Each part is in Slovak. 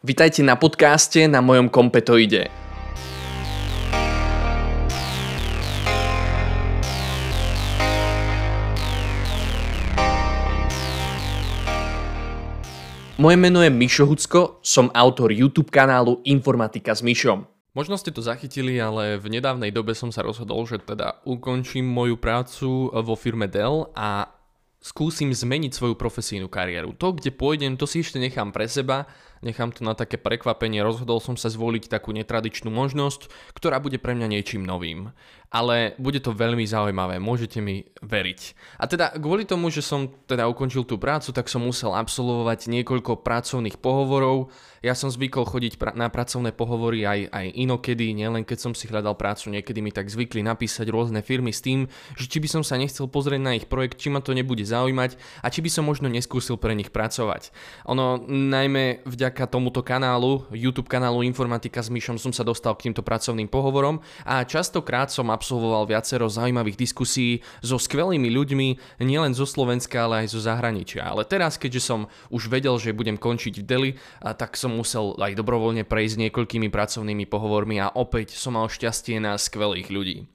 Vitajte na podcaste na mojom kompetoide. Moje meno je Mišo Hucko, som autor YouTube kanálu Informatika s Mišom. Možno ste to zachytili, ale v nedávnej dobe som sa rozhodol, že teda ukončím moju prácu vo firme Dell a skúsim zmeniť svoju profesijnú kariéru. To, kde pôjdem, to si ešte nechám pre seba, nechám to na také prekvapenie, rozhodol som sa zvoliť takú netradičnú možnosť, ktorá bude pre mňa niečím novým ale bude to veľmi zaujímavé, môžete mi veriť. A teda kvôli tomu, že som teda ukončil tú prácu, tak som musel absolvovať niekoľko pracovných pohovorov. Ja som zvykol chodiť pra- na pracovné pohovory aj, aj inokedy, nielen keď som si hľadal prácu, niekedy mi tak zvykli napísať rôzne firmy s tým, že či by som sa nechcel pozrieť na ich projekt, či ma to nebude zaujímať a či by som možno neskúsil pre nich pracovať. Ono najmä vďaka tomuto kanálu, YouTube kanálu Informatika s Myšom som sa dostal k týmto pracovným pohovorom a častokrát som absolvoval viacero zaujímavých diskusí so skvelými ľuďmi, nielen zo Slovenska, ale aj zo zahraničia. Ale teraz, keďže som už vedel, že budem končiť v Deli, tak som musel aj dobrovoľne prejsť niekoľkými pracovnými pohovormi a opäť som mal šťastie na skvelých ľudí.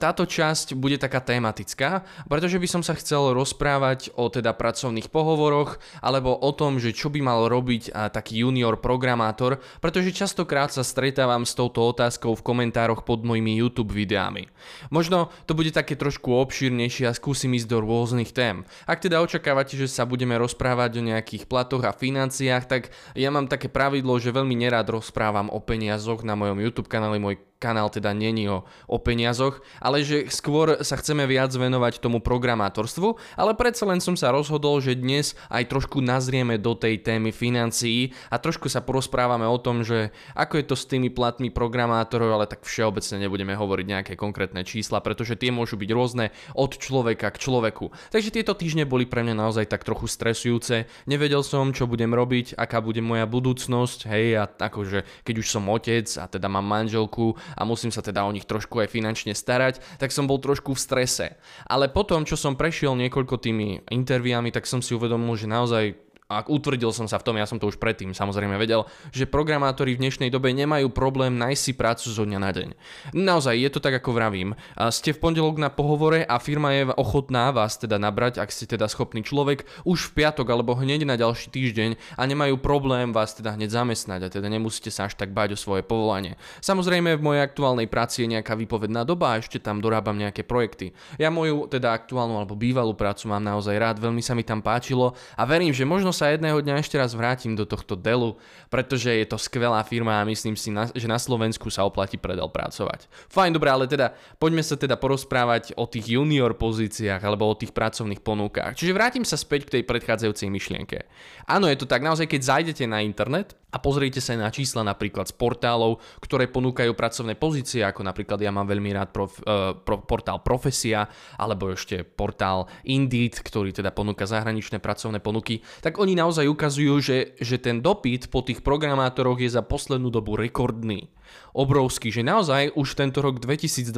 Táto časť bude taká tematická, pretože by som sa chcel rozprávať o teda pracovných pohovoroch alebo o tom, že čo by mal robiť taký junior programátor, pretože častokrát sa stretávam s touto otázkou v komentároch pod mojimi YouTube videami videami. Možno to bude také trošku obšírnejšie a skúsim ísť do rôznych tém. Ak teda očakávate, že sa budeme rozprávať o nejakých platoch a financiách, tak ja mám také pravidlo, že veľmi nerád rozprávam o peniazoch na mojom YouTube kanáli. Môj kanál teda není o, o peniazoch, ale že skôr sa chceme viac venovať tomu programátorstvu, ale predsa len som sa rozhodol, že dnes aj trošku nazrieme do tej témy financií a trošku sa porozprávame o tom, že ako je to s tými platmi programátorov, ale tak všeobecne nebudeme hovoriť nejaké konkrétne čísla, pretože tie môžu byť rôzne od človeka k človeku. Takže tieto týždne boli pre mňa naozaj tak trochu stresujúce. Nevedel som, čo budem robiť, aká bude moja budúcnosť, hej, a akože keď už som otec a teda mám manželku a musím sa teda o nich trošku aj finančne starať, tak som bol trošku v strese. Ale potom, čo som prešiel niekoľko tými interviami, tak som si uvedomil, že naozaj a utvrdil som sa v tom, ja som to už predtým samozrejme vedel, že programátori v dnešnej dobe nemajú problém nájsť si prácu zo dňa na deň. Naozaj, je to tak ako vravím. Ste v pondelok na pohovore a firma je ochotná vás teda nabrať, ak ste teda schopný človek, už v piatok alebo hneď na ďalší týždeň a nemajú problém vás teda hneď zamestnať a teda nemusíte sa až tak báť o svoje povolanie. Samozrejme v mojej aktuálnej práci je nejaká výpovedná doba a ešte tam dorábam nejaké projekty. Ja moju teda aktuálnu alebo bývalú prácu mám naozaj rád, veľmi sa mi tam páčilo a verím, že možno sa jedného dňa ešte raz vrátim do tohto Delu, pretože je to skvelá firma a myslím si, že na Slovensku sa oplatí predel pracovať. Fajn, dobré, ale teda poďme sa teda porozprávať o tých junior pozíciách alebo o tých pracovných ponukách. Čiže vrátim sa späť k tej predchádzajúcej myšlienke. Áno, je to tak, naozaj keď zajdete na internet a pozriete sa na čísla napríklad z portálov, ktoré ponúkajú pracovné pozície, ako napríklad ja mám veľmi rád prof, uh, pro, portál Profesia, alebo ešte portál Indeed, ktorý teda ponúka zahraničné pracovné ponuky, tak oni naozaj ukazujú, že, že ten dopyt po tých programátoroch je za poslednú dobu rekordný. Obrovský, že naozaj už tento rok 2022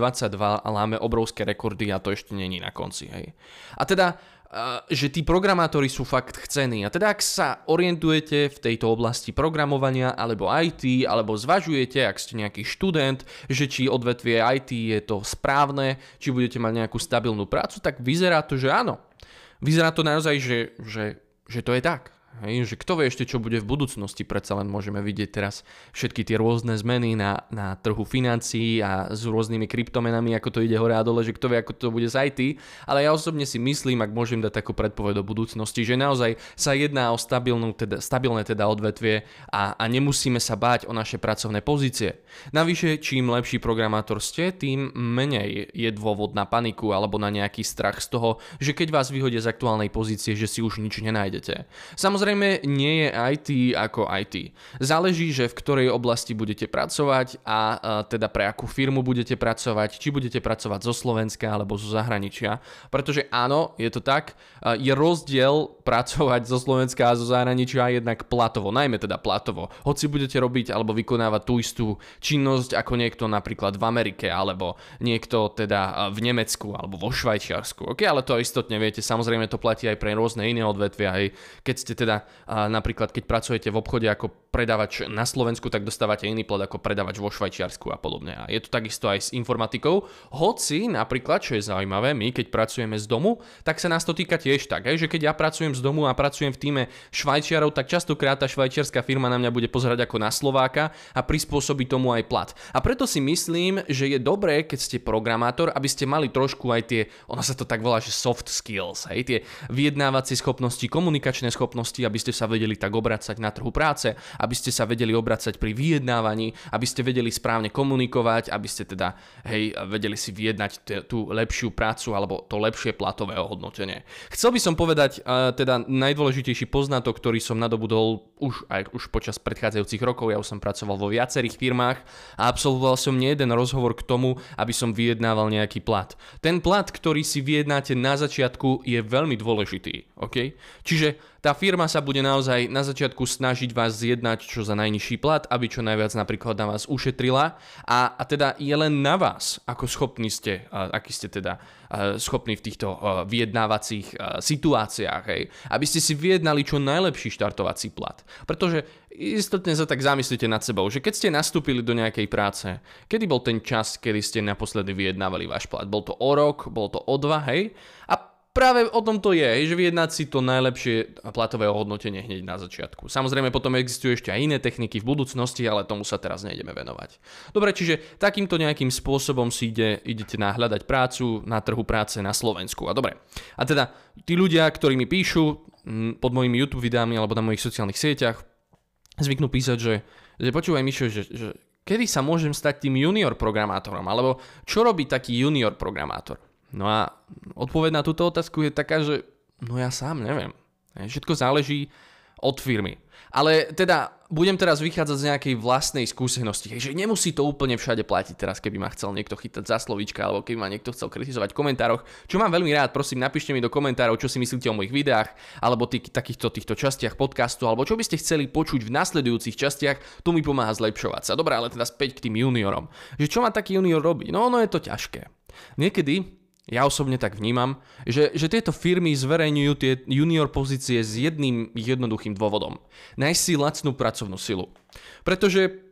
láme obrovské rekordy a to ešte není na konci. Hej. A teda že tí programátori sú fakt chcení. A teda ak sa orientujete v tejto oblasti programovania alebo IT, alebo zvažujete, ak ste nejaký študent, že či odvetvie IT je to správne, či budete mať nejakú stabilnú prácu, tak vyzerá to, že áno. Vyzerá to naozaj, že, že, že to je tak. Hej, že kto vie ešte, čo bude v budúcnosti, predsa len môžeme vidieť teraz všetky tie rôzne zmeny na, na trhu financií a s rôznymi kryptomenami, ako to ide hore a dole, že kto vie, ako to bude z IT, ale ja osobne si myslím, ak môžem dať takú predpoveď do budúcnosti, že naozaj sa jedná o stabilnú, teda, stabilné teda odvetvie a, a nemusíme sa báť o naše pracovné pozície. Navyše, čím lepší programátor ste, tým menej je dôvod na paniku alebo na nejaký strach z toho, že keď vás vyhodia z aktuálnej pozície, že si už nič nenájdete. Samozrejme, Samozrejme, nie je IT ako IT. Záleží, že v ktorej oblasti budete pracovať a teda pre akú firmu budete pracovať, či budete pracovať zo Slovenska alebo zo zahraničia. Pretože áno, je to tak, je rozdiel pracovať zo Slovenska a zo zahraničia jednak platovo, najmä teda platovo. Hoci budete robiť alebo vykonávať tú istú činnosť ako niekto napríklad v Amerike alebo niekto teda v Nemecku alebo vo Švajčiarsku. Ok, ale to istotne viete, samozrejme to platí aj pre rôzne iné odvetvia. Hej. Keď ste teda teda napríklad keď pracujete v obchode ako predávač na Slovensku, tak dostávate iný plat ako predávač vo Švajčiarsku a podobne. A je to takisto aj s informatikou. Hoci napríklad, čo je zaujímavé, my keď pracujeme z domu, tak sa nás to týka tiež tak, že keď ja pracujem z domu a pracujem v týme Švajčiarov, tak častokrát tá švajčiarská firma na mňa bude pozerať ako na Slováka a prispôsobí tomu aj plat. A preto si myslím, že je dobré, keď ste programátor, aby ste mali trošku aj tie, ono sa to tak volá, že soft skills, hej, tie vyjednávacie schopnosti, komunikačné schopnosti, aby ste sa vedeli tak obracať na trhu práce, aby ste sa vedeli obracať pri vyjednávaní, aby ste vedeli správne komunikovať, aby ste teda hej, vedeli si vyjednať t- tú lepšiu prácu alebo to lepšie platové ohodnotenie. Chcel by som povedať uh, teda najdôležitejší poznatok, ktorý som nadobudol už aj už počas predchádzajúcich rokov. Ja už som pracoval vo viacerých firmách a absolvoval som nie jeden rozhovor k tomu, aby som vyjednával nejaký plat. Ten plat, ktorý si vyjednáte na začiatku, je veľmi dôležitý. Okay? Čiže tá firma sa bude naozaj na začiatku snažiť vás zjednať čo za najnižší plat, aby čo najviac napríklad na vás ušetrila a, a teda je len na vás, ako schopní ste, aký ste teda schopní v týchto vyjednávacích situáciách, hej, aby ste si vyjednali čo najlepší štartovací plat. Pretože istotne sa tak zamyslite nad sebou, že keď ste nastúpili do nejakej práce, kedy bol ten čas, kedy ste naposledy vyjednávali váš plat? Bol to o rok, bol to o dva, hej? A práve o tom to je, že vyjednať si to najlepšie platové ohodnotenie hneď na začiatku. Samozrejme potom existujú ešte aj iné techniky v budúcnosti, ale tomu sa teraz nejdeme venovať. Dobre, čiže takýmto nejakým spôsobom si ide, idete nahľadať prácu na trhu práce na Slovensku. A dobre, a teda tí ľudia, ktorí mi píšu pod mojimi YouTube videami alebo na mojich sociálnych sieťach, zvyknú písať, že, že počúvaj Mišo, že, že kedy sa môžem stať tým junior programátorom, alebo čo robí taký junior programátor. No a odpoveď na túto otázku je taká, že no ja sám neviem. Všetko záleží od firmy. Ale teda budem teraz vychádzať z nejakej vlastnej skúsenosti, že nemusí to úplne všade platiť teraz, keby ma chcel niekto chytať za slovíčka, alebo keby ma niekto chcel kritizovať v komentároch, čo mám veľmi rád, prosím, napíšte mi do komentárov, čo si myslíte o mojich videách, alebo tých, takýchto týchto častiach podcastu, alebo čo by ste chceli počuť v nasledujúcich častiach, to mi pomáha zlepšovať sa. Dobre, ale teda späť k tým juniorom. Že čo má taký junior robiť? No, ono je to ťažké. Niekedy ja osobne tak vnímam, že, že tieto firmy zverejňujú tie junior pozície s jedným jednoduchým dôvodom. Nájsť si lacnú pracovnú silu. Pretože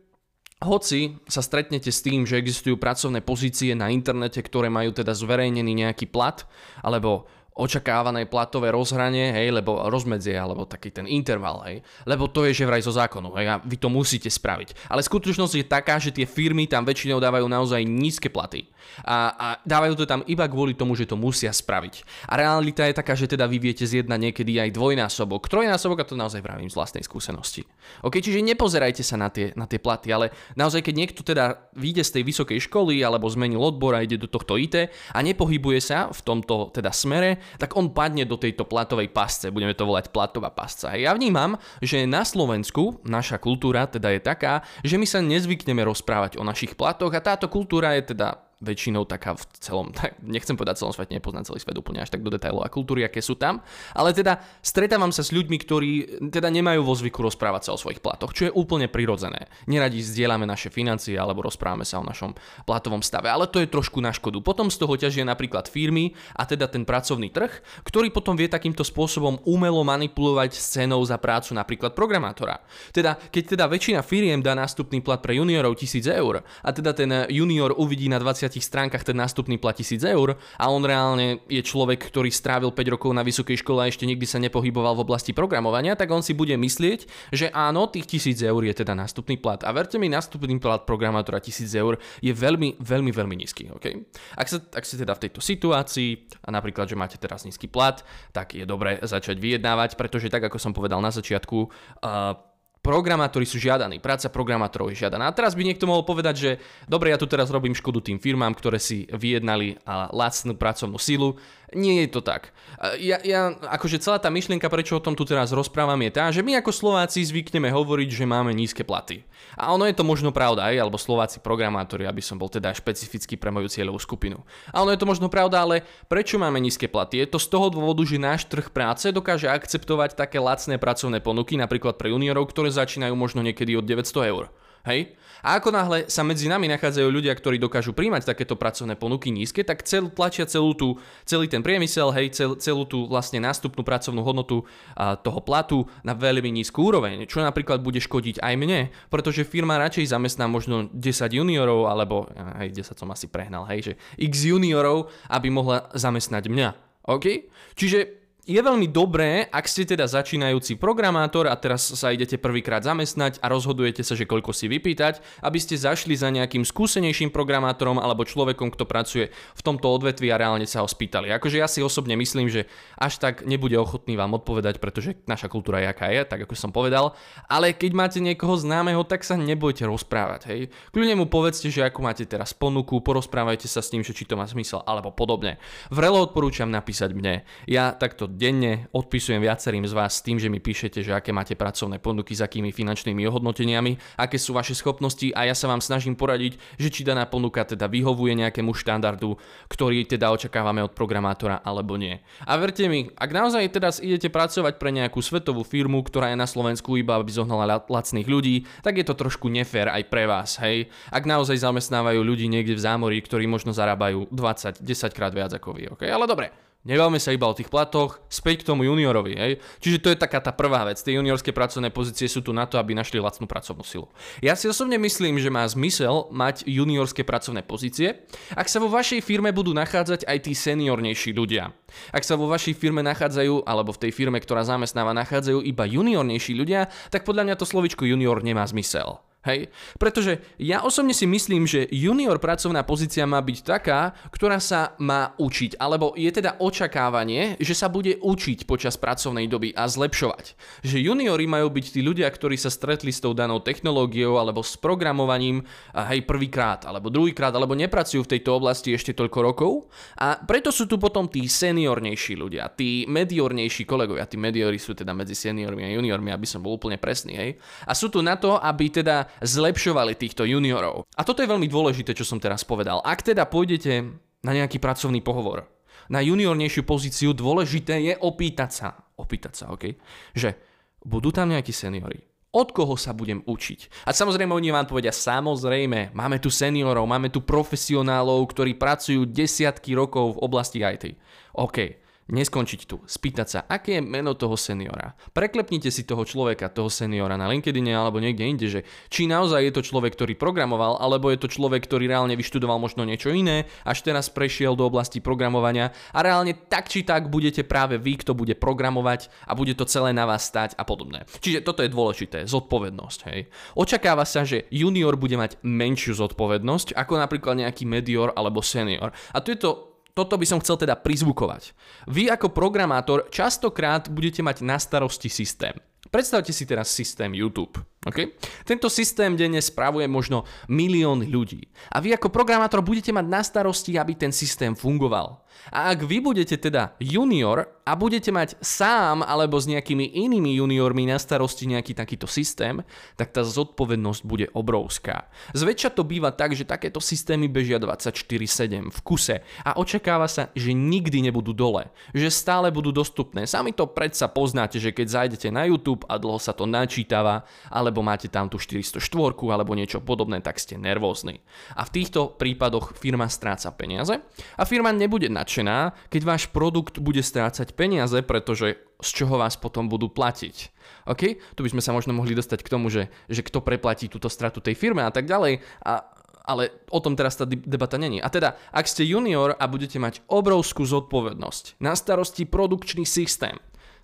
hoci sa stretnete s tým, že existujú pracovné pozície na internete, ktoré majú teda zverejnený nejaký plat, alebo očakávané platové rozhranie, hej, lebo rozmedzie, alebo taký ten interval, hej, lebo to je že vraj zo zákonu, hej, a vy to musíte spraviť. Ale skutočnosť je taká, že tie firmy tam väčšinou dávajú naozaj nízke platy. A, a dávajú to tam iba kvôli tomu, že to musia spraviť. A realita je taká, že teda vy viete zjednať niekedy aj dvojnásobok, trojnásobok a to naozaj vravím z vlastnej skúsenosti. OK, čiže nepozerajte sa na tie, na tie platy, ale naozaj keď niekto teda vyjde z tej vysokej školy alebo zmenil odbor a ide do tohto IT a nepohybuje sa v tomto teda smere, tak on padne do tejto platovej pasce, budeme to volať platová pasca. Ja vnímam, že na Slovensku naša kultúra teda je taká, že my sa nezvykneme rozprávať o našich platoch a táto kultúra je teda väčšinou taká v celom, tak nechcem povedať celom svete, nepoznám celý svet úplne až tak do detailov a kultúry, aké sú tam, ale teda stretávam sa s ľuďmi, ktorí teda nemajú vo zvyku rozprávať sa o svojich platoch, čo je úplne prirodzené. Neradi zdieľame naše financie alebo rozprávame sa o našom platovom stave, ale to je trošku na škodu. Potom z toho ťažia napríklad firmy a teda ten pracovný trh, ktorý potom vie takýmto spôsobom umelo manipulovať s cenou za prácu napríklad programátora. Teda keď teda väčšina firiem dá nástupný plat pre juniorov 1000 eur a teda ten junior uvidí na 20 50 stránkach ten nástupný platí 1000 eur a on reálne je človek, ktorý strávil 5 rokov na vysokej škole a ešte nikdy sa nepohyboval v oblasti programovania, tak on si bude myslieť, že áno, tých 1000 eur je teda nástupný plat. A verte mi, nástupný plat programátora 1000 eur je veľmi, veľmi, veľmi nízky. Okay? Ak, sa, ak ste teda v tejto situácii a napríklad, že máte teraz nízky plat, tak je dobré začať vyjednávať, pretože tak ako som povedal na začiatku, uh, programátori sú žiadaní, práca programátorov je žiadaná. A teraz by niekto mohol povedať, že dobre, ja tu teraz robím škodu tým firmám, ktoré si vyjednali lacnú pracovnú silu. Nie je to tak. Ja, ja, akože celá tá myšlienka, prečo o tom tu teraz rozprávam, je tá, že my ako Slováci zvykneme hovoriť, že máme nízke platy. A ono je to možno pravda, aj, alebo Slováci programátori, aby som bol teda špecificky pre moju cieľovú skupinu. A ono je to možno pravda, ale prečo máme nízke platy? Je to z toho dôvodu, že náš trh práce dokáže akceptovať také lacné pracovné ponuky, napríklad pre juniorov, ktoré začínajú možno niekedy od 900 eur. Hej? A ako náhle sa medzi nami nachádzajú ľudia, ktorí dokážu príjmať takéto pracovné ponuky nízke, tak cel, tlačia celú tú, celý ten priemysel, hej, cel, celú tú vlastne nástupnú pracovnú hodnotu a, toho platu na veľmi nízku úroveň, čo napríklad bude škodiť aj mne, pretože firma radšej zamestná možno 10 juniorov, alebo aj 10 som asi prehnal, hej, že x juniorov, aby mohla zamestnať mňa. OK? Čiže je veľmi dobré, ak ste teda začínajúci programátor a teraz sa idete prvýkrát zamestnať a rozhodujete sa, že koľko si vypýtať, aby ste zašli za nejakým skúsenejším programátorom alebo človekom, kto pracuje v tomto odvetvi a reálne sa ho spýtali. Akože ja si osobne myslím, že až tak nebude ochotný vám odpovedať, pretože naša kultúra je aká je, tak ako som povedal, ale keď máte niekoho známeho, tak sa nebojte rozprávať, hej. Kľudne mu povedzte, že ako máte teraz ponuku, porozprávajte sa s ním, že či to má zmysel alebo podobne. Vrelo odporúčam napísať mne. Ja takto denne odpisujem viacerým z vás s tým, že mi píšete, že aké máte pracovné ponuky, s akými finančnými ohodnoteniami, aké sú vaše schopnosti a ja sa vám snažím poradiť, že či daná ponuka teda vyhovuje nejakému štandardu, ktorý teda očakávame od programátora alebo nie. A verte mi, ak naozaj teraz idete pracovať pre nejakú svetovú firmu, ktorá je na Slovensku iba aby zohnala lacných ľudí, tak je to trošku nefér aj pre vás, hej. Ak naozaj zamestnávajú ľudí niekde v zámorí, ktorí možno zarábajú 20, 10 krát viac ako vy, okay? Ale dobre, Nebavme sa iba o tých platoch, späť k tomu juniorovi, hej. Čiže to je taká tá prvá vec. Tie juniorské pracovné pozície sú tu na to, aby našli lacnú pracovnú silu. Ja si osobne myslím, že má zmysel mať juniorské pracovné pozície, ak sa vo vašej firme budú nachádzať aj tí seniornejší ľudia. Ak sa vo vašej firme nachádzajú, alebo v tej firme, ktorá zamestnáva, nachádzajú iba juniornejší ľudia, tak podľa mňa to slovičko junior nemá zmysel. Hej? Pretože ja osobne si myslím, že junior pracovná pozícia má byť taká, ktorá sa má učiť, alebo je teda očakávanie, že sa bude učiť počas pracovnej doby a zlepšovať. Že juniori majú byť tí ľudia, ktorí sa stretli s tou danou technológiou alebo s programovaním hej, prvýkrát, alebo druhýkrát, alebo nepracujú v tejto oblasti ešte toľko rokov. A preto sú tu potom tí seniornejší ľudia, tí mediornejší kolegovia. Tí mediori sú teda medzi seniormi a juniormi, aby som bol úplne presný. Hej? A sú tu na to, aby teda zlepšovali týchto juniorov. A toto je veľmi dôležité, čo som teraz povedal. Ak teda pôjdete na nejaký pracovný pohovor, na juniornejšiu pozíciu, dôležité je opýtať sa, opýtať sa, OK, že budú tam nejakí seniory, od koho sa budem učiť. A samozrejme oni vám povedia, samozrejme, máme tu seniorov, máme tu profesionálov, ktorí pracujú desiatky rokov v oblasti IT. OK, neskončiť tu, spýtať sa, aké je meno toho seniora. Preklepnite si toho človeka, toho seniora na LinkedIn alebo niekde inde, že či naozaj je to človek, ktorý programoval, alebo je to človek, ktorý reálne vyštudoval možno niečo iné, až teraz prešiel do oblasti programovania a reálne tak či tak budete práve vy, kto bude programovať a bude to celé na vás stať a podobné. Čiže toto je dôležité, zodpovednosť. Hej. Očakáva sa, že junior bude mať menšiu zodpovednosť ako napríklad nejaký medior alebo senior. A tu je to toto by som chcel teda prizvukovať. Vy ako programátor častokrát budete mať na starosti systém. Predstavte si teraz systém YouTube. Okay? Tento systém denne spravuje možno milión ľudí. A vy ako programátor budete mať na starosti, aby ten systém fungoval. A ak vy budete teda junior a budete mať sám alebo s nejakými inými juniormi na starosti nejaký takýto systém, tak tá zodpovednosť bude obrovská. Zväčša to býva tak, že takéto systémy bežia 24-7 v kuse a očakáva sa, že nikdy nebudú dole, že stále budú dostupné. Sami to predsa poznáte, že keď zajdete na YouTube a dlho sa to načítava, alebo máte tam tú 404 alebo niečo podobné, tak ste nervózni. A v týchto prípadoch firma stráca peniaze a firma nebude nadšená nadšená, keď váš produkt bude strácať peniaze, pretože z čoho vás potom budú platiť. OK? Tu by sme sa možno mohli dostať k tomu, že, že kto preplatí túto stratu tej firme a tak ďalej. A, ale o tom teraz tá debata není. A teda, ak ste junior a budete mať obrovskú zodpovednosť na starosti produkčný systém,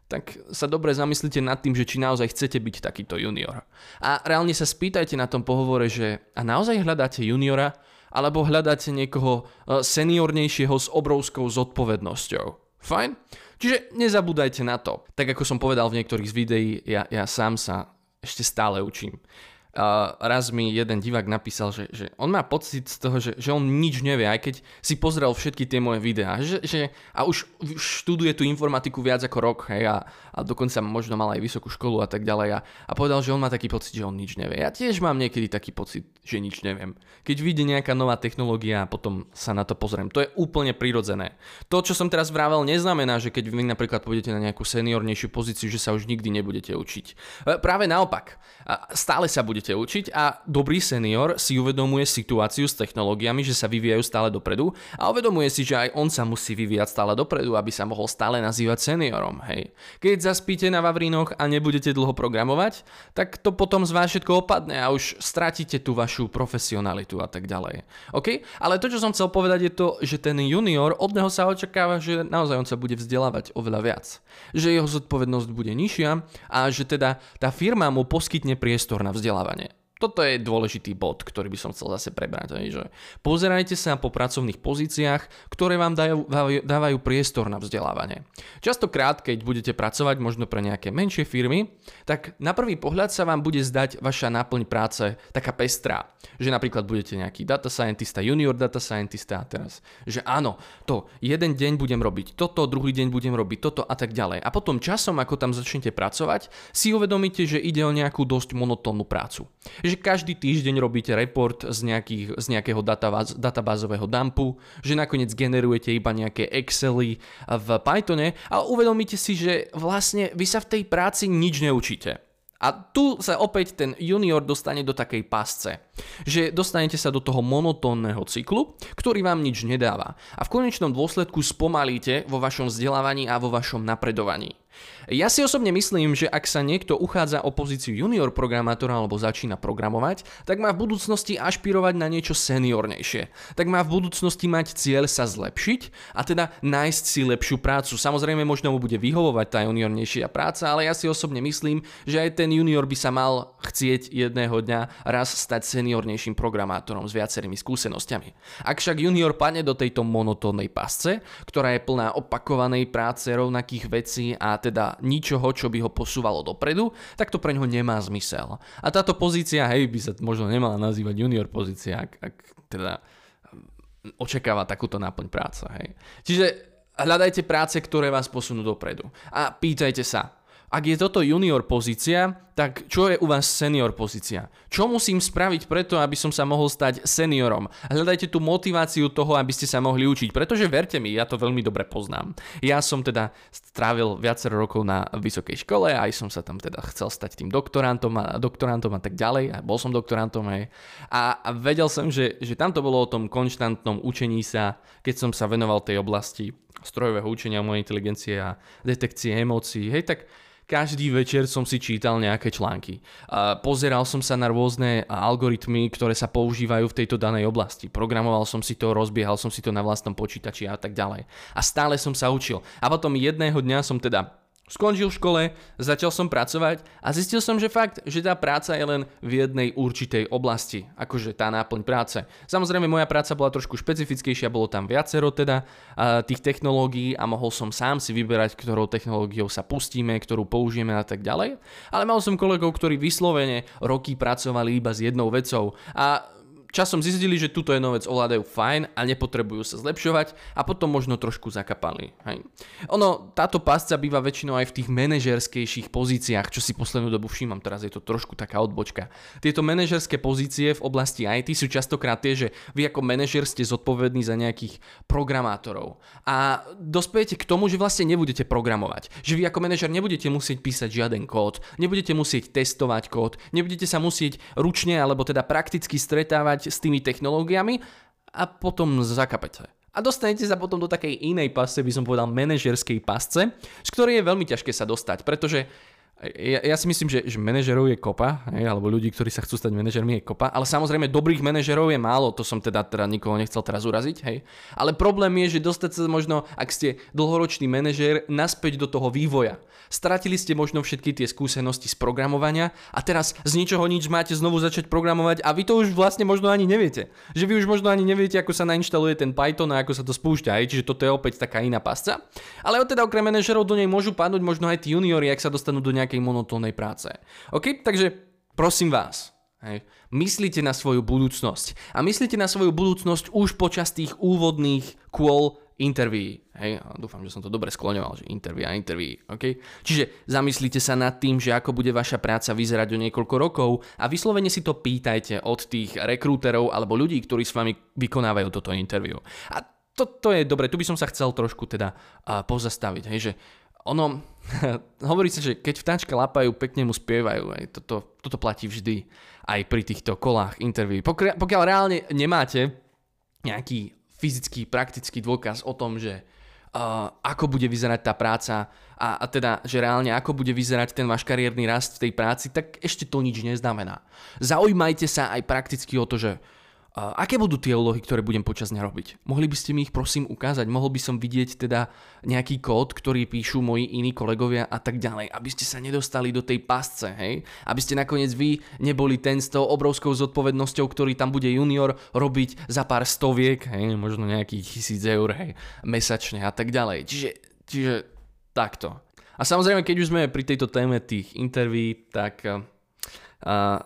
tak sa dobre zamyslite nad tým, že či naozaj chcete byť takýto junior. A reálne sa spýtajte na tom pohovore, že a naozaj hľadáte juniora, alebo hľadáte niekoho e, seniornejšieho s obrovskou zodpovednosťou. Fajn? Čiže nezabúdajte na to. Tak ako som povedal v niektorých z videí, ja, ja sám sa ešte stále učím. Uh, raz mi jeden divák napísal, že, že on má pocit z toho, že, že on nič nevie, aj keď si pozrel všetky tie moje videá. Že, že, a už študuje tú informatiku viac ako rok hej, a, a dokonca možno mal aj vysokú školu a tak ďalej. A, a povedal, že on má taký pocit, že on nič nevie. Ja tiež mám niekedy taký pocit, že nič neviem. Keď vyjde nejaká nová technológia a potom sa na to pozriem. To je úplne prirodzené. To, čo som teraz vravel, neznamená, že keď vy napríklad pôjdete na nejakú seniornejšiu pozíciu, že sa už nikdy nebudete učiť. E, práve naopak. Stále sa budete budete učiť a dobrý senior si uvedomuje situáciu s technológiami, že sa vyvíjajú stále dopredu a uvedomuje si, že aj on sa musí vyvíjať stále dopredu, aby sa mohol stále nazývať seniorom. Hej. Keď zaspíte na Vavrinoch a nebudete dlho programovať, tak to potom z vás všetko opadne a už stratíte tú vašu profesionalitu a tak ďalej. OK? Ale to, čo som chcel povedať je to, že ten junior, od neho sa očakáva, že naozaj on sa bude vzdelávať oveľa viac. Že jeho zodpovednosť bude nižšia a že teda tá firma mu poskytne priestor na vzdelávanie. образования. Toto je dôležitý bod, ktorý by som chcel zase prebrať. Že pozerajte sa po pracovných pozíciách, ktoré vám dajú, dávajú priestor na vzdelávanie. Častokrát, keď budete pracovať možno pre nejaké menšie firmy, tak na prvý pohľad sa vám bude zdať vaša náplň práce taká pestrá. Že napríklad budete nejaký data scientista, junior data scientista teraz. Že áno, to jeden deň budem robiť toto, druhý deň budem robiť toto a tak ďalej. A potom časom, ako tam začnete pracovať, si uvedomíte, že ide o nejakú dosť monotónnu prácu že každý týždeň robíte report z, nejakých, z nejakého databáz, databázového dumpu, že nakoniec generujete iba nejaké Excely v Pythone a uvedomíte si, že vlastne vy sa v tej práci nič neučíte. A tu sa opäť ten junior dostane do takej pasce, že dostanete sa do toho monotónneho cyklu, ktorý vám nič nedáva. A v konečnom dôsledku spomalíte vo vašom vzdelávaní a vo vašom napredovaní. Ja si osobne myslím, že ak sa niekto uchádza o pozíciu junior programátora alebo začína programovať, tak má v budúcnosti ašpirovať na niečo seniornejšie. Tak má v budúcnosti mať cieľ sa zlepšiť a teda nájsť si lepšiu prácu. Samozrejme možno mu bude vyhovovať tá juniornejšia práca, ale ja si osobne myslím, že aj ten junior by sa mal chcieť jedného dňa raz stať seniornejším programátorom s viacerými skúsenosťami. Ak však junior padne do tejto monotónnej pasce, ktorá je plná opakovanej práce, rovnakých vecí a teda ničoho, čo by ho posúvalo dopredu, tak to pre ňoho nemá zmysel. A táto pozícia, hej, by sa možno nemala nazývať junior pozícia, ak, ak teda očakáva takúto náplň práce. Hej. Čiže hľadajte práce, ktoré vás posunú dopredu. A pýtajte sa, ak je toto junior pozícia, tak čo je u vás senior pozícia? Čo musím spraviť preto, aby som sa mohol stať seniorom? Hľadajte tú motiváciu toho, aby ste sa mohli učiť, pretože verte mi, ja to veľmi dobre poznám. Ja som teda strávil viacero rokov na vysokej škole, aj som sa tam teda chcel stať tým doktorantom a doktorantom a tak ďalej, a bol som doktorantom aj. A, vedel som, že, že tam to bolo o tom konštantnom učení sa, keď som sa venoval tej oblasti strojového učenia umelej inteligencie a detekcie emócií, hej, tak každý večer som si čítal nejaké články. Pozeral som sa na rôzne algoritmy, ktoré sa používajú v tejto danej oblasti. Programoval som si to, rozbiehal som si to na vlastnom počítači a tak ďalej. A stále som sa učil. A potom jedného dňa som teda Skončil v škole, začal som pracovať a zistil som, že fakt, že tá práca je len v jednej určitej oblasti, akože tá náplň práce. Samozrejme moja práca bola trošku špecifickejšia, bolo tam viacero teda tých technológií a mohol som sám si vyberať, ktorou technológiou sa pustíme, ktorú použijeme a tak ďalej. Ale mal som kolegov, ktorí vyslovene roky pracovali iba s jednou vecou a časom zistili, že túto jednu vec ovládajú fajn a nepotrebujú sa zlepšovať a potom možno trošku zakapali. Hej. Ono, táto pásca býva väčšinou aj v tých manažerskejších pozíciách, čo si poslednú dobu všímam, teraz je to trošku taká odbočka. Tieto manažerské pozície v oblasti IT sú častokrát tie, že vy ako manažer ste zodpovední za nejakých programátorov a dospejete k tomu, že vlastne nebudete programovať. Že vy ako manažer nebudete musieť písať žiaden kód, nebudete musieť testovať kód, nebudete sa musieť ručne alebo teda prakticky stretávať hrať s tými technológiami a potom zakapete. A dostanete sa potom do takej inej pasce, by som povedal manažerskej pasce, z ktorej je veľmi ťažké sa dostať, pretože ja, ja si myslím, že, že manažerov je kopa, hej, alebo ľudí, ktorí sa chcú stať manažermi je kopa, ale samozrejme dobrých manažerov je málo, to som teda, teda nikoho nechcel teraz uraziť, hej. Ale problém je, že dostať sa možno, ak ste dlhoročný manažer, naspäť do toho vývoja. Stratili ste možno všetky tie skúsenosti z programovania a teraz z ničoho nič máte znovu začať programovať a vy to už vlastne možno ani neviete. Že vy už možno ani neviete, ako sa nainštaluje ten Python a ako sa to spúšťa, hej, čiže toto je opäť taká iná pasca. Ale teda okrem manažerov do nej môžu padnúť možno aj tí juniori, ak sa dostanú do nejakej monotónnej práce. OK, takže prosím vás, Hej. Myslíte na svoju budúcnosť. A myslíte na svoju budúcnosť už počas tých úvodných kôl interví. Hej, dúfam, že som to dobre skloňoval, že interví a interví. Okay? Čiže zamyslite sa nad tým, že ako bude vaša práca vyzerať o niekoľko rokov a vyslovene si to pýtajte od tých rekrúterov alebo ľudí, ktorí s vami vykonávajú toto interviu. A to, to je dobre, tu by som sa chcel trošku teda uh, pozastaviť, hej, že ono, hovorí sa, že keď vtáčka lapajú, pekne mu spievajú. Aj toto, toto platí vždy aj pri týchto kolách intervií. Pokiaľ, pokiaľ reálne nemáte nejaký fyzický, praktický dôkaz o tom, že uh, ako bude vyzerať tá práca a, a teda, že reálne ako bude vyzerať ten váš kariérny rast v tej práci, tak ešte to nič neznamená. Zaujímajte sa aj prakticky o to, že aké budú tie úlohy, ktoré budem počas dňa robiť? Mohli by ste mi ich prosím ukázať? Mohol by som vidieť teda nejaký kód, ktorý píšu moji iní kolegovia a tak ďalej, aby ste sa nedostali do tej pasce, hej? Aby ste nakoniec vy neboli ten s tou obrovskou zodpovednosťou, ktorý tam bude junior robiť za pár stoviek, hej? Možno nejakých tisíc eur, hej? Mesačne a tak ďalej. Čiže, čiže takto. A samozrejme, keď už sme pri tejto téme tých interví, tak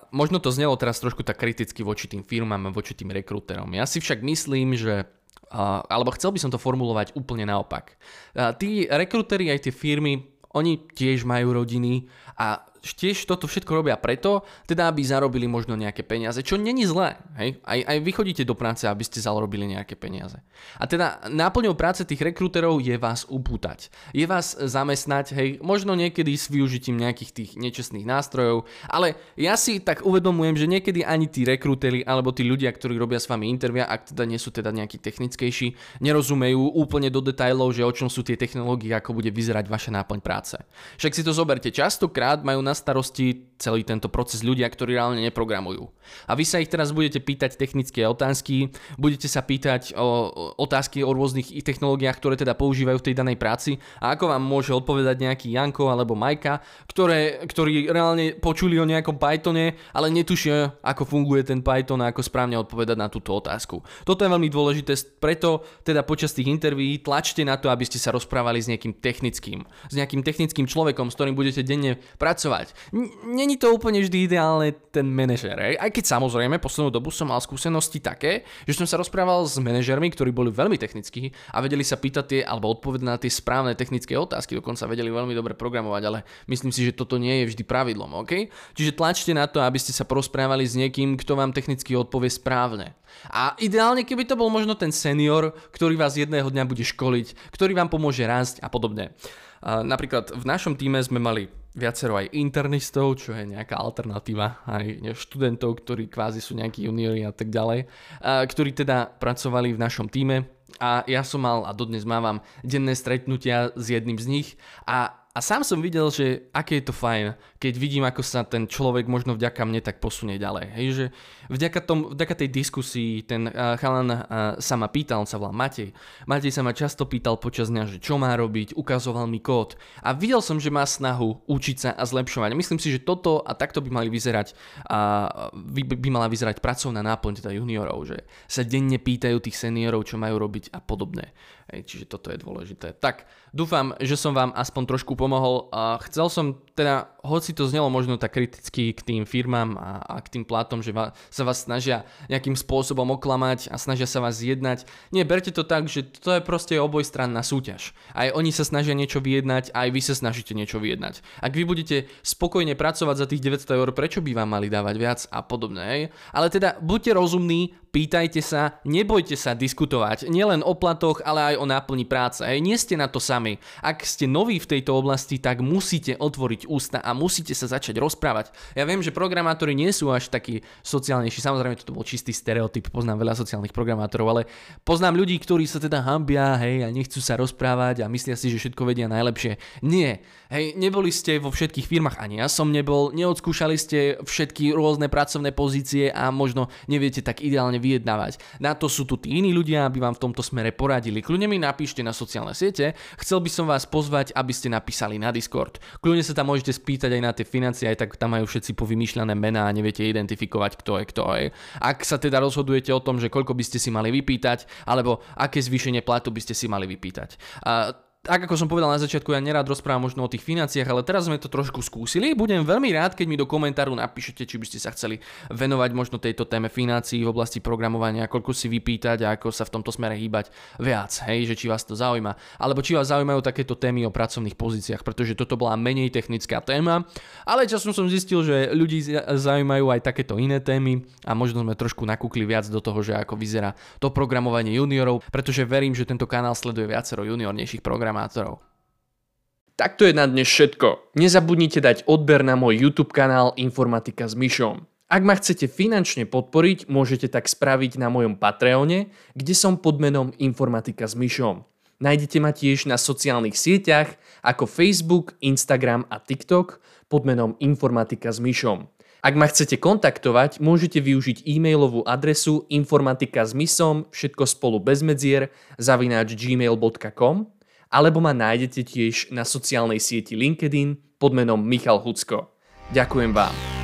Možno to znelo teraz trošku tak kriticky voči tým firmám a voči tým rekrúterom. Ja si však myslím, že uh, alebo chcel by som to formulovať úplne naopak. Uh, tí rekrúteri aj tie firmy, oni tiež majú rodiny a tiež toto všetko robia preto, teda aby zarobili možno nejaké peniaze, čo není zlé. Hej? Aj, aj vy chodíte do práce, aby ste zarobili nejaké peniaze. A teda náplňou práce tých rekrúterov je vás upútať. Je vás zamestnať, hej, možno niekedy s využitím nejakých tých nečestných nástrojov, ale ja si tak uvedomujem, že niekedy ani tí rekrúteri alebo tí ľudia, ktorí robia s vami intervia, ak teda nie sú teda nejakí technickejší, nerozumejú úplne do detajlov, že o čom sú tie technológie, ako bude vyzerať vaša náplň práce. Však si to zoberte, častokrát majú na na starosti celý tento proces ľudia, ktorí reálne neprogramujú. A vy sa ich teraz budete pýtať technické otázky, budete sa pýtať o otázky o rôznych technológiách, ktoré teda používajú v tej danej práci a ako vám môže odpovedať nejaký Janko alebo Majka, ktoré, ktorí reálne počuli o nejakom Pythone, ale netušia, ako funguje ten Python a ako správne odpovedať na túto otázku. Toto je veľmi dôležité, preto teda počas tých interví tlačte na to, aby ste sa rozprávali s nejakým technickým, s nejakým technickým človekom, s ktorým budete denne pracovať fungovať. Není to úplne vždy ideálne ten manažer, aj keď samozrejme poslednú dobu som mal skúsenosti také, že som sa rozprával s manažermi, ktorí boli veľmi technickí a vedeli sa pýtať tie alebo odpovedať na tie správne technické otázky, dokonca vedeli veľmi dobre programovať, ale myslím si, že toto nie je vždy pravidlom, OK? Čiže tlačte na to, aby ste sa porozprávali s niekým, kto vám technicky odpovie správne. A ideálne, keby to bol možno ten senior, ktorý vás jedného dňa bude školiť, ktorý vám pomôže rásť a podobne. Napríklad v našom týme sme mali viacero aj internistov, čo je nejaká alternatíva, aj študentov, ktorí kvázi sú nejakí juniori a tak ďalej, ktorí teda pracovali v našom týme. A ja som mal a dodnes mávam denné stretnutia s jedným z nich a a sám som videl, že aké je to fajn, keď vidím, ako sa ten človek možno vďaka mne tak posunie ďalej. Hej, že vďaka, tom, vďaka tej diskusii ten uh, chalan uh, sa ma pýtal, on sa volá Matej. Matej sa ma často pýtal počas dňa, že čo má robiť, ukazoval mi kód. A videl som, že má snahu učiť sa a zlepšovať. Myslím si, že toto a takto by mali vyzerať, uh, by, by mala vyzerať pracovná náplň teda juniorov, že sa denne pýtajú tých seniorov, čo majú robiť a podobné. Hej, čiže toto je dôležité. Tak, dúfam, že som vám aspoň trošku pomohol. A chcel som teda, hoci to znelo možno tak kriticky k tým firmám a, a k tým platom, že va, sa vás snažia nejakým spôsobom oklamať a snažia sa vás zjednať. Nie, berte to tak, že to je proste obojstranná súťaž. Aj oni sa snažia niečo vyjednať, aj vy sa snažíte niečo vyjednať. Ak vy budete spokojne pracovať za tých 900 eur, prečo by vám mali dávať viac a podobne. Hej? Ale teda buďte rozumní, pýtajte sa, nebojte sa diskutovať nielen o platoch, ale aj o náplni práce. Hej. Nie ste na to sami. Ak ste noví v tejto oblasti, tak musíte otvoriť ústa a musíte sa začať rozprávať. Ja viem, že programátori nie sú až takí sociálnejší. Samozrejme, toto bol čistý stereotyp, poznám veľa sociálnych programátorov, ale poznám ľudí, ktorí sa teda hambia, hej, a nechcú sa rozprávať a myslia si, že všetko vedia najlepšie. Nie. Hej, neboli ste vo všetkých firmách, ani ja som nebol, neodskúšali ste všetky rôzne pracovné pozície a možno neviete tak ideálne vyjednávať. Na to sú tu tí iní ľudia, aby vám v tomto smere poradili. Kľudne mi napíšte na sociálne siete. Chcel by som vás pozvať, aby ste napísali na Discord. Kľudne sa tam môžete spýtať aj na tie financie, aj tak tam majú všetci povymýšľané mená a neviete identifikovať, kto je kto je. Ak sa teda rozhodujete o tom, že koľko by ste si mali vypýtať, alebo aké zvýšenie platu by ste si mali vypýtať. A tak ako som povedal na začiatku, ja nerád rozprávam možno o tých financiách, ale teraz sme to trošku skúsili. Budem veľmi rád, keď mi do komentáru napíšete, či by ste sa chceli venovať možno tejto téme financií v oblasti programovania, koľko si vypýtať a ako sa v tomto smere hýbať viac, hej, že či vás to zaujíma. Alebo či vás zaujímajú takéto témy o pracovných pozíciách, pretože toto bola menej technická téma, ale časom som zistil, že ľudí zaujímajú aj takéto iné témy a možno sme trošku nakúkli viac do toho, že ako vyzerá to programovanie juniorov, pretože verím, že tento kanál sleduje viacero juniornejších programov programátorov. Tak to je na dnes všetko. Nezabudnite dať odber na môj YouTube kanál Informatika s Myšom. Ak ma chcete finančne podporiť, môžete tak spraviť na mojom Patreone, kde som pod menom Informatika s Myšom. Nájdete ma tiež na sociálnych sieťach ako Facebook, Instagram a TikTok pod menom Informatika s Myšom. Ak ma chcete kontaktovať, môžete využiť e-mailovú adresu informatika s mysom, všetko spolu bez medzier, zavináč gmail.com alebo ma nájdete tiež na sociálnej sieti LinkedIn pod menom Michal Hucko. Ďakujem vám.